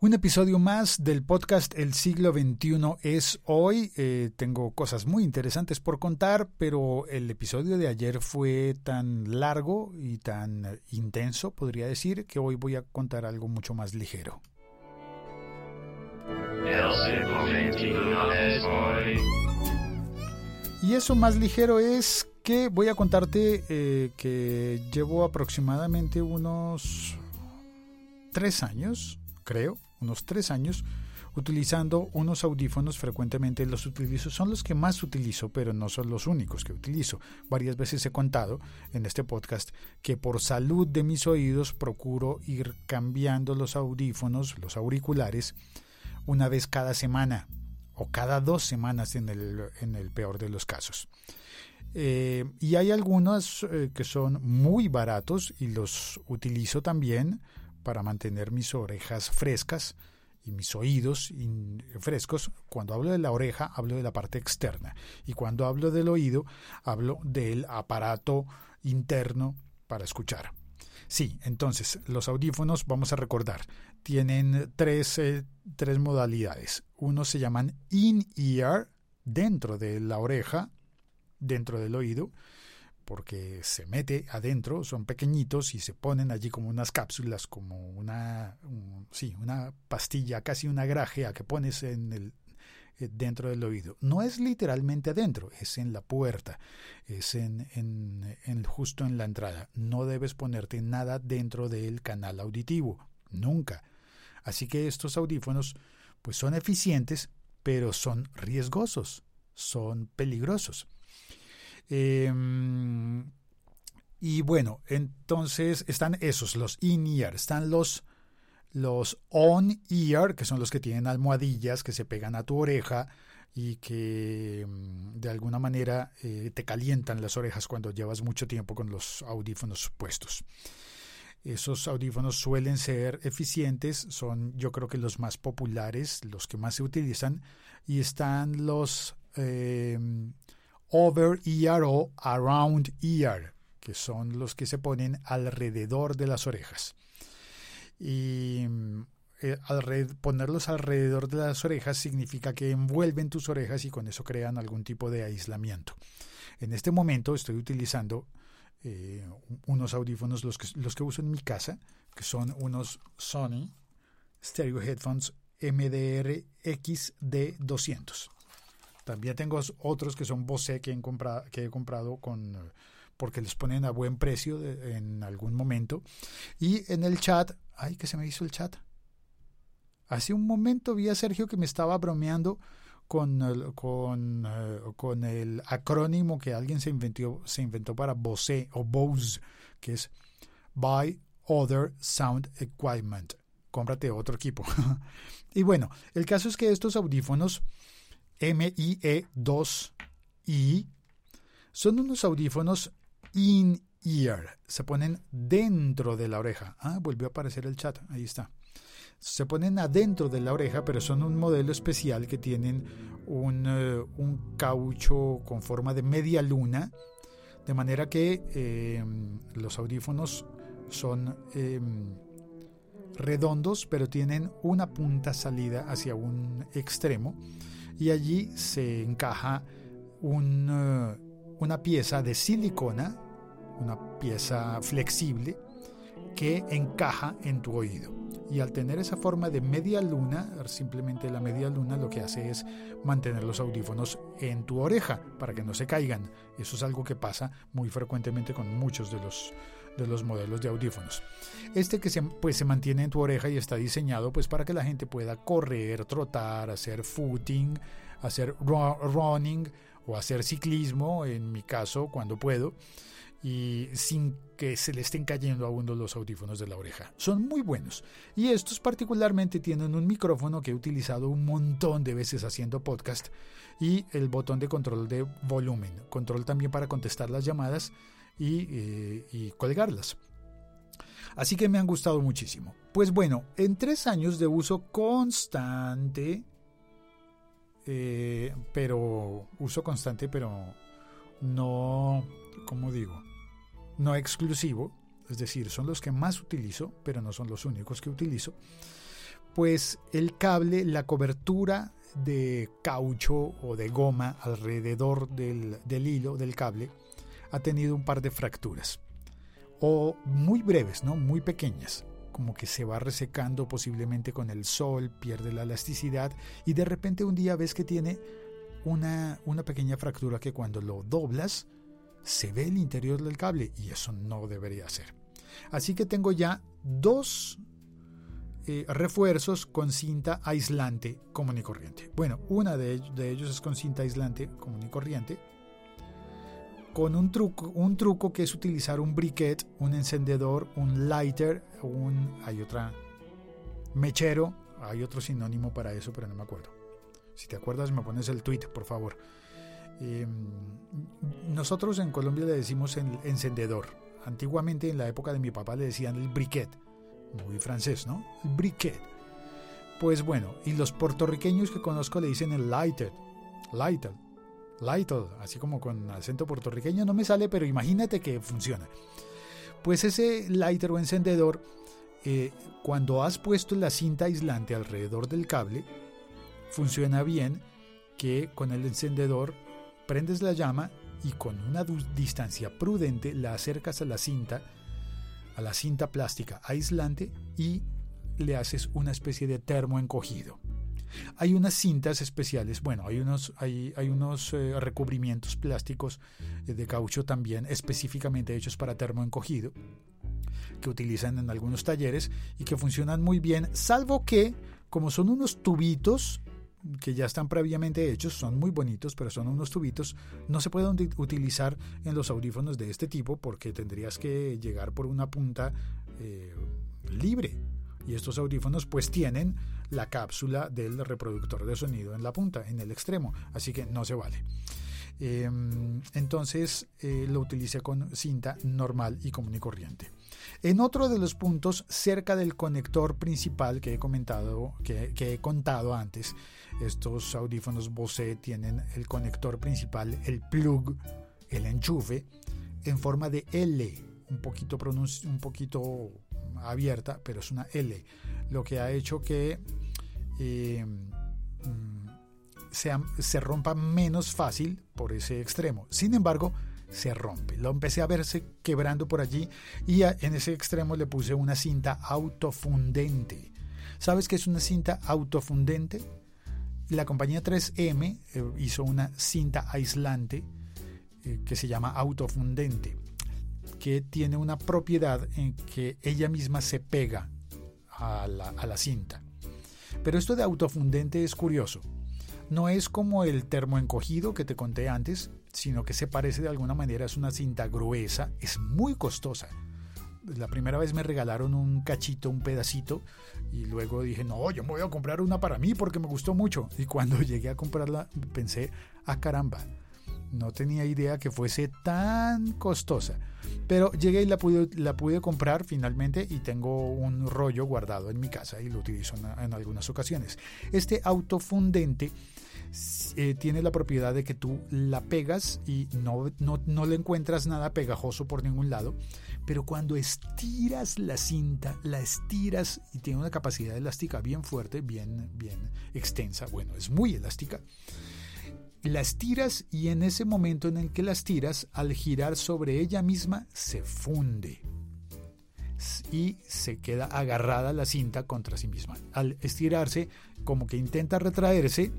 Un episodio más del podcast El siglo XXI es hoy. Eh, tengo cosas muy interesantes por contar, pero el episodio de ayer fue tan largo y tan intenso, podría decir, que hoy voy a contar algo mucho más ligero. Y eso más ligero es que voy a contarte eh, que llevo aproximadamente unos tres años, creo, unos tres años utilizando unos audífonos frecuentemente. Los utilizo son los que más utilizo pero no son los únicos que utilizo. Varias veces he contado en este podcast que por salud de mis oídos procuro ir cambiando los audífonos los auriculares una vez cada semana o cada dos semanas en el, en el peor de los casos. Eh, y hay algunos eh, que son muy baratos y los utilizo también para mantener mis orejas frescas y mis oídos frescos. Cuando hablo de la oreja, hablo de la parte externa. Y cuando hablo del oído, hablo del aparato interno para escuchar. Sí, entonces los audífonos, vamos a recordar, tienen tres, eh, tres modalidades. Uno se llaman in-ear, dentro de la oreja, dentro del oído porque se mete adentro, son pequeñitos y se ponen allí como unas cápsulas, como una, sí, una pastilla, casi una grajea que pones en el, eh, dentro del oído. No es literalmente adentro, es en la puerta, es en, en, en, justo en la entrada. No debes ponerte nada dentro del canal auditivo, nunca. Así que estos audífonos pues son eficientes, pero son riesgosos, son peligrosos. Em, y bueno, entonces están esos, los in-ear, están los, los on-ear, que son los que tienen almohadillas que se pegan a tu oreja y que em, de alguna manera eh, te calientan las orejas cuando llevas mucho tiempo con los audífonos puestos. Esos audífonos suelen ser eficientes, son yo creo que los más populares, los que más se utilizan, y están los em, over ear o around ear, que son los que se ponen alrededor de las orejas. Y eh, ponerlos alrededor de las orejas significa que envuelven tus orejas y con eso crean algún tipo de aislamiento. En este momento estoy utilizando eh, unos audífonos, los que, los que uso en mi casa, que son unos Sony Stereo Headphones MDR XD200. También tengo otros que son Bose que, que he comprado con porque les ponen a buen precio en algún momento. Y en el chat, ay, que se me hizo el chat. Hace un momento vi a Sergio que me estaba bromeando con, con, eh, con el acrónimo que alguien se inventó, se inventó para Bose o Bose, que es Buy Other Sound Equipment. Cómprate otro equipo. y bueno, el caso es que estos audífonos MIE2I son unos audífonos in-ear. Se ponen dentro de la oreja. Ah, volvió a aparecer el chat. Ahí está. Se ponen adentro de la oreja, pero son un modelo especial que tienen un, eh, caucho con forma de media luna. De manera que em, los audífonos son em, redondos, pero tienen una punta salida hacia un extremo y allí se encaja eh, una pieza de silicona, una pieza flexible que encaja en tu oído. Y al tener esa forma de media luna, simplemente la media luna lo que hace es mantener los audífonos en tu oreja para que no se caigan. Eso es algo que pasa muy frecuentemente con muchos de los de los modelos de audífonos. Este que se, pues, se mantiene en tu oreja y está diseñado pues, para que la gente pueda correr, trotar, hacer footing, hacer running o hacer ciclismo, en mi caso, cuando puedo, y sin que se le estén cayendo a uno los audífonos de la oreja. Son muy buenos. Y estos particularmente tienen un micrófono que he utilizado un montón de veces haciendo podcast y el botón de control de volumen. Control también para contestar las llamadas eh, y, colgarlas. Así que me han gustado muchísimo. Pues bueno, en tres años de uso constante, eh, pero uso constante, pero no, ¿cómo digo? No exclusivo, es decir, son los que más utilizo, pero no son los únicos que utilizo. pues el cable, la cobertura de caucho o de goma alrededor del, del hilo del cable ha tenido un par de fracturas o muy breves, ¿no? Muy pequeñas, como que se va resecando posiblemente con el sol, pierde la elasticidad y de repente un día ves que tiene una, una pequeña fractura que cuando lo doblas se ve el interior del cable y eso no debería ser. Así que tengo ya dos eh, refuerzos con cinta aislante común y corriente. Bueno, una de, de ellos es con cinta aislante común y corriente con un truco, un truco que es utilizar un briquet, un encendedor, un lighter, un hay otra mechero, hay otro sinónimo para eso, pero no me acuerdo. Si te acuerdas, me pones el tweet, por favor. Em, nosotros en Colombia le decimos el encendedor. Antiguamente, en la época de mi papá, le decían el briquet. Muy francés, ¿no? El briquet. Pues bueno, y los puertorriqueños que conozco le dicen el lighter. Lighter. Lightle, así como con acento puertorriqueño, no me sale, pero imagínate que funciona. Pues ese lighter o encendedor, eh, cuando has puesto la cinta aislante alrededor del cable, funciona bien que con el encendedor prendes la llama y con una distancia prudente la acercas a la cinta, a la cinta plástica aislante y le haces una especie de termo encogido. Hay unas cintas especiales, bueno, hay unos, hay, hay unos eh, recubrimientos plásticos eh, de caucho también específicamente hechos para termo encogido que utilizan en algunos talleres y que funcionan muy bien, salvo que como son unos tubitos que ya están previamente hechos, son muy bonitos, pero son unos tubitos, no se pueden utilizar en los audífonos de este tipo porque tendrías que llegar por una punta eh, libre. Y estos audífonos pues tienen la cápsula del reproductor de sonido en la punta, en el extremo, así que no se vale. Em, entonces eh, lo utilicé con cinta normal y común y corriente. En otro de los puntos, cerca del conector principal que he comentado, que, he contado antes, estos audífonos Bose tienen el conector principal, el plug, el enchufe, en forma de L, un poquito, un poquito abierta, pero es una L, lo que ha hecho que eh, mm, se, rompa menos fácil por ese extremo. Sin embargo, se rompe. Lo empecé a verse quebrando por allí y en ese extremo le puse una cinta autofundente. ¿Sabes qué es una cinta autofundente? La compañía 3M eh, hizo una cinta aislante eh, que se llama autofundente, que tiene una propiedad en que ella misma se pega a la cinta. Pero esto de autofundente es curioso. No es como el termoencogido que te conté antes, sino que se parece de alguna manera, es una cinta gruesa, es muy costosa. La primera vez me regalaron un cachito, un pedacito, y luego dije, no, yo me voy a comprar una para mí porque me gustó mucho. Y cuando llegué a comprarla pensé, ah caramba, no tenía idea que fuese tan costosa. Pero llegué y la pude, la pude comprar finalmente y tengo un rollo guardado en mi casa y lo utilizo en, algunas ocasiones. Este autofundente eh, tiene la propiedad de que tú la pegas y no, no, no le encuentras nada pegajoso por ningún lado, pero cuando estiras la cinta, la estiras y tiene una capacidad elástica bien fuerte, bien, bien extensa, bueno, es muy elástica las tiras y en ese momento en el que las tiras, al girar sobre ella misma, se funde y se queda agarrada la cinta contra sí misma. Al estirarse, como que intenta retraerse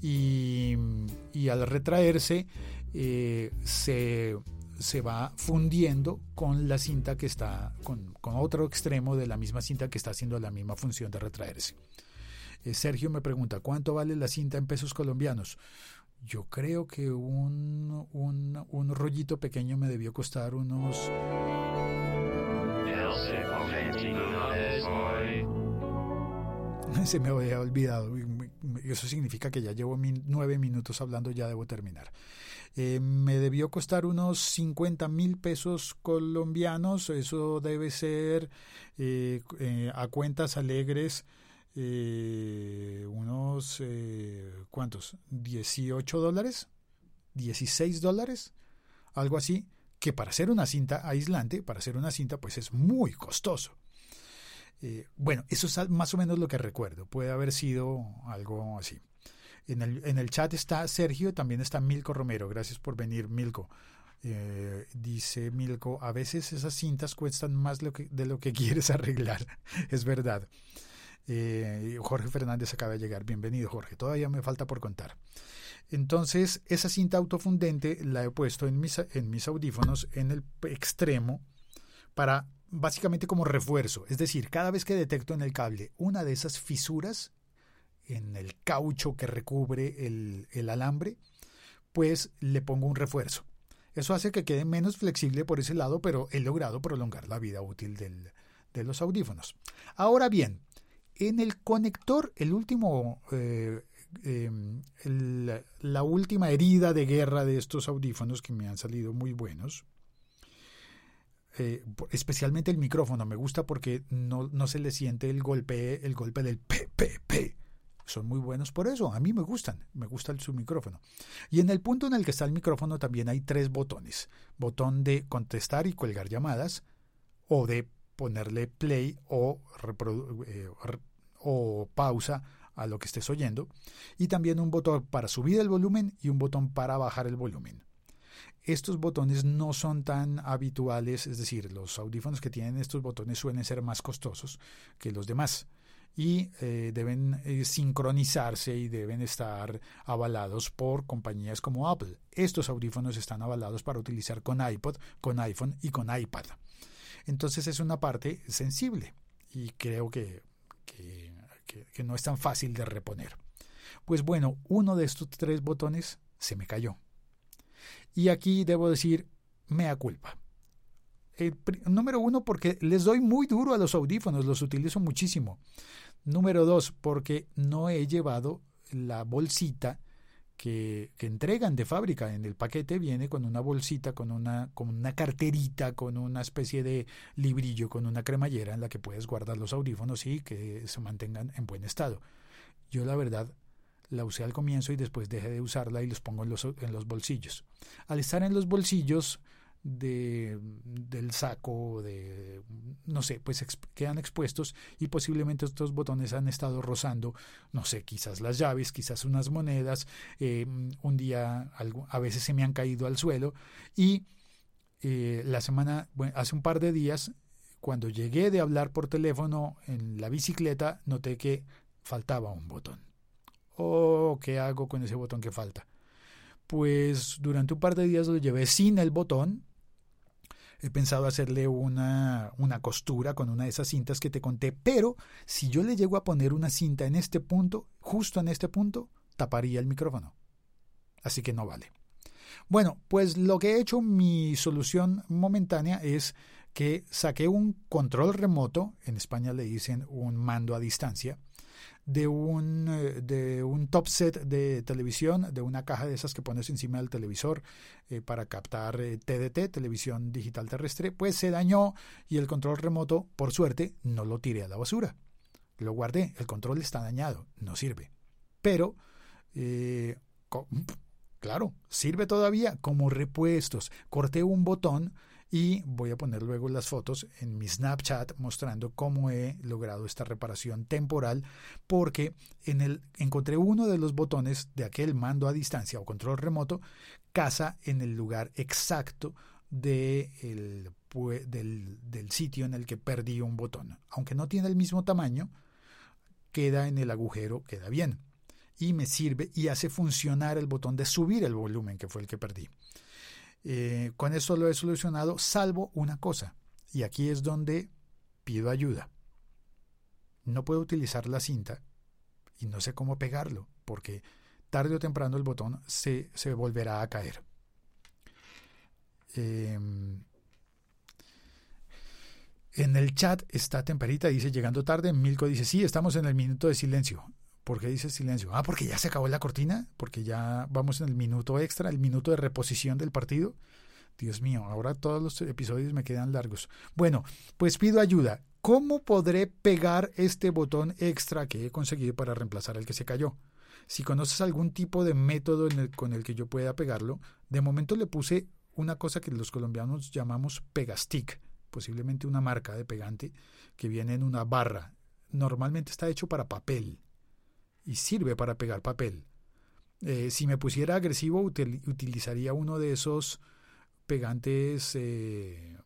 y, al retraerse eh, se, va fundiendo con la cinta que está, con, con, otro extremo de la misma cinta que está haciendo la misma función de retraerse. Eh, Sergio me pregunta, ¿cuánto vale la cinta en pesos colombianos? Yo creo que un, un, un rollito pequeño me debió costar unos... Se me había olvidado. Eso significa que ya llevo nueve minutos hablando, ya debo terminar. Eh, me debió costar unos 50 mil pesos colombianos. Eso debe ser eh, eh, a cuentas alegres eh, unos, eh, ¿cuántos? 18 dólares, 16 dólares, algo así, que para hacer una cinta aislante, para hacer una cinta, pues es muy costoso. Eh, bueno, eso es más o menos lo que recuerdo. Puede haber sido algo así. En el, en el chat está Sergio, también está Milko Romero. Gracias por venir, Milko. Eh, dice Milko, a veces esas cintas cuestan más de lo que quieres arreglar. es verdad. Eh, Jorge Fernández acaba de llegar. Bienvenido, Jorge. Todavía me falta por contar. Entonces, esa cinta autofundente la he puesto en mis, audífonos en el extremo para básicamente como refuerzo. Es decir, cada vez que detecto en el cable una de esas fisuras en el caucho que recubre el, alambre, pues le pongo un refuerzo. Eso hace que quede menos flexible por ese lado, pero he logrado prolongar la vida útil de los audífonos. Ahora bien, en el conector, el último, eh, em, la última herida de guerra de estos audífonos que me han salido muy buenos, eh, especialmente el micrófono, me gusta porque no, se le siente el golpe, el golpe del p, Son muy buenos por eso, a mí me gustan, me gusta su micrófono. Y en el punto en el que está el micrófono también hay tres botones. Botón de contestar y colgar llamadas, o de ponerle play o, eh, o pausa a lo que estés oyendo. Y también un botón para subir el volumen y un botón para bajar el volumen. Estos botones no son tan habituales, es decir, los audífonos que tienen estos botones suelen ser más costosos que los demás y eh, deben eh, sincronizarse y deben estar avalados por compañías como Apple. Estos audífonos están avalados para utilizar con iPod, con iPhone y con iPad. Entonces es una parte sensible y creo que, que no es tan fácil de reponer. Pues bueno, uno de estos tres botones se me cayó. Y aquí debo decir, mea culpa. número uno, porque les doy muy duro a los audífonos, los utilizo muchísimo. Número dos, porque no he llevado la bolsita que, entregan de fábrica. En el paquete viene con una bolsita, con una, con una carterita, con una especie de librillo, con una cremallera en la que puedes guardar los audífonos y que se mantengan en buen estado. Yo la verdad la usé al comienzo y después dejé de usarla y los pongo en los, en los bolsillos. Al estar en los bolsillos de, del saco, de, no sé, pues quedan expuestos y posiblemente estos botones han estado rozando, no sé, quizás las llaves, quizás unas monedas, eh, un día a veces se me han caído al suelo y eh, la semana, bueno, hace un par de días, cuando llegué de hablar por teléfono en la bicicleta, noté que faltaba un botón. ¿O qué hago con ese botón que falta? Pues durante un par de días lo llevé sin el botón. He pensado hacerle una, una costura con una de esas cintas que te conté, pero si yo le llego a poner una cinta en este punto, justo en este punto, taparía el micrófono. Así que no vale. Bueno, pues lo que he hecho, mi solución momentánea es que saqué un control remoto, en España le dicen un mando a distancia, de un, eh, de un top set de televisión, de una caja de esas que pones encima del televisor eh, para captar TDT, eh, televisión digital terrestre, pues se dañó y el control remoto, por suerte, no lo tiré a la basura. Lo guardé, el control está dañado, no sirve. Pero, claro, sirve todavía como repuestos. Corté un botón y voy a poner luego las fotos en mi Snapchat mostrando cómo he logrado esta reparación temporal porque en el encontré uno de los botones de aquel mando a distancia o control remoto casa en el lugar exacto de del, del sitio en el que perdí un botón. Aunque no tiene el mismo tamaño, queda en el agujero, queda bien. Y me sirve y hace funcionar el botón de subir el volumen, que fue el que perdí. Eh, con esto lo he solucionado, salvo una cosa, y aquí es donde pido ayuda. No puedo utilizar la cinta y no sé cómo pegarlo, porque tarde o temprano el botón se, volverá a caer. Em, en el chat está Temperita, dice llegando tarde. Milko dice, sí, estamos en el minuto de silencio. ¿Por qué dice silencio? Ah, porque ya se acabó la cortina, porque ya vamos en el minuto extra, el minuto de reposición del partido. Dios mío, ahora todos los episodios me quedan largos. Bueno, pues pido ayuda. ¿Cómo podré pegar este botón extra que he conseguido para reemplazar el que se cayó? Si conoces algún tipo de método con el que yo pueda pegarlo, de momento le puse una cosa que los colombianos llamamos pegastick, posiblemente una marca de pegante que viene en una barra. Normalmente está hecho para papel y sirve para pegar papel. Eh, si me pusiera agresivo, utilizaría uno de esos pegantes eh,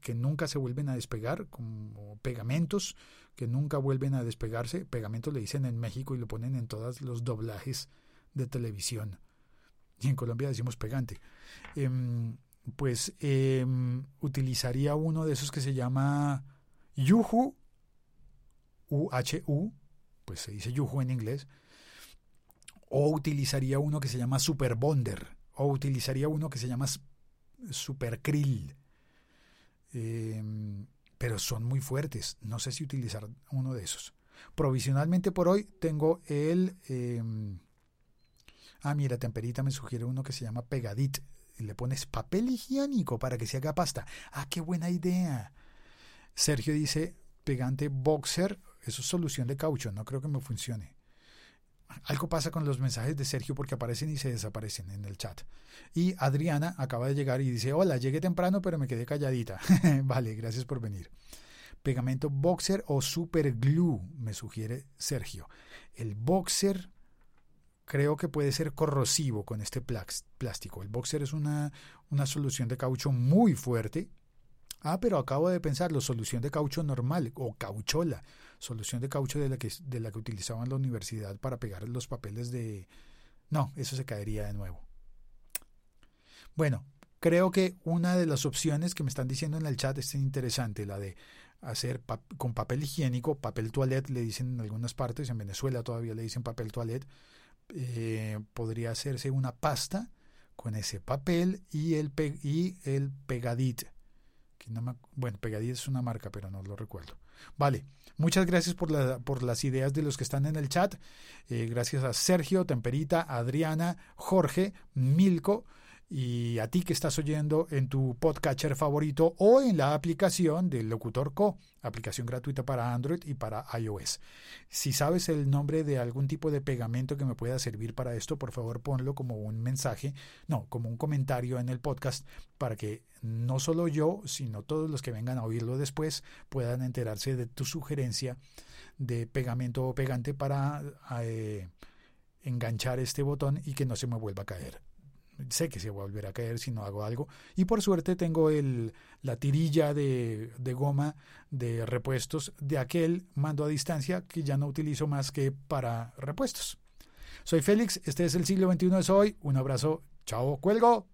que nunca se vuelven a despegar, como pegamentos que nunca vuelven a despegarse. Pegamentos le dicen en México y lo ponen en todos los doblajes de televisión. Y en Colombia decimos pegante. Em, pues em, utilizaría uno de esos que se llama Yuhu, U-H-U, pues se dice Yuhu en inglés, o utilizaría uno que se llama Super Bonder, o utilizaría uno que se llama Super Krill. Em, pero son muy fuertes, no sé si utilizar uno de esos. Provisionalmente por hoy tengo el... ah, mira, Temperita me sugiere uno que se llama Pegadit, le pones papel higiénico para que se haga pasta. Ah, qué buena idea. Sergio dice, pegante boxer, eso es solución de caucho, no creo que me funcione. Algo pasa con los mensajes de Sergio porque aparecen y se desaparecen en el chat. Y Adriana acaba de llegar y dice, hola, llegué temprano pero me quedé calladita. vale, gracias por venir. Pegamento boxer o super glue, me sugiere Sergio. El boxer creo que puede ser corrosivo con este plástico. El boxer es una, una solución de caucho muy fuerte. Ah, pero acabo de pensar, la solución de caucho normal o cauchola, solución de caucho de la que, de la que utilizaban la universidad para pegar los papeles de... No, eso se caería de nuevo. Bueno, creo que una de las opciones que me están diciendo en el chat es interesante, la de hacer con papel higiénico, papel toilette, le dicen en algunas partes, en Venezuela todavía le dicen papel toilette, eh, podría hacerse una pasta con ese papel y el, y el pegadit. Bueno, pegadit es una marca, pero no lo recuerdo. Vale, muchas gracias por, la, por las ideas de los que están en el chat. Eh, gracias a Sergio, Temperita, Adriana, Jorge, Milko y a ti que estás oyendo en tu podcatcher favorito o en la aplicación del Locutor Co, aplicación gratuita para Android y para iOS. Si sabes el nombre de algún tipo de pegamento que me pueda servir para esto, por favor ponlo como un mensaje, no, como un comentario en el podcast para que no solo yo, sino todos los que vengan a oírlo después puedan enterarse de tu sugerencia de pegamento o pegante para eh, enganchar este botón y que no se me vuelva a caer sé que se va a a caer si no hago algo. Y por suerte tengo el, la tirilla de, de goma de repuestos de aquel mando a distancia que ya no utilizo más que para repuestos. Soy Félix, este es el siglo XXI de hoy. Un abrazo, chao, cuelgo.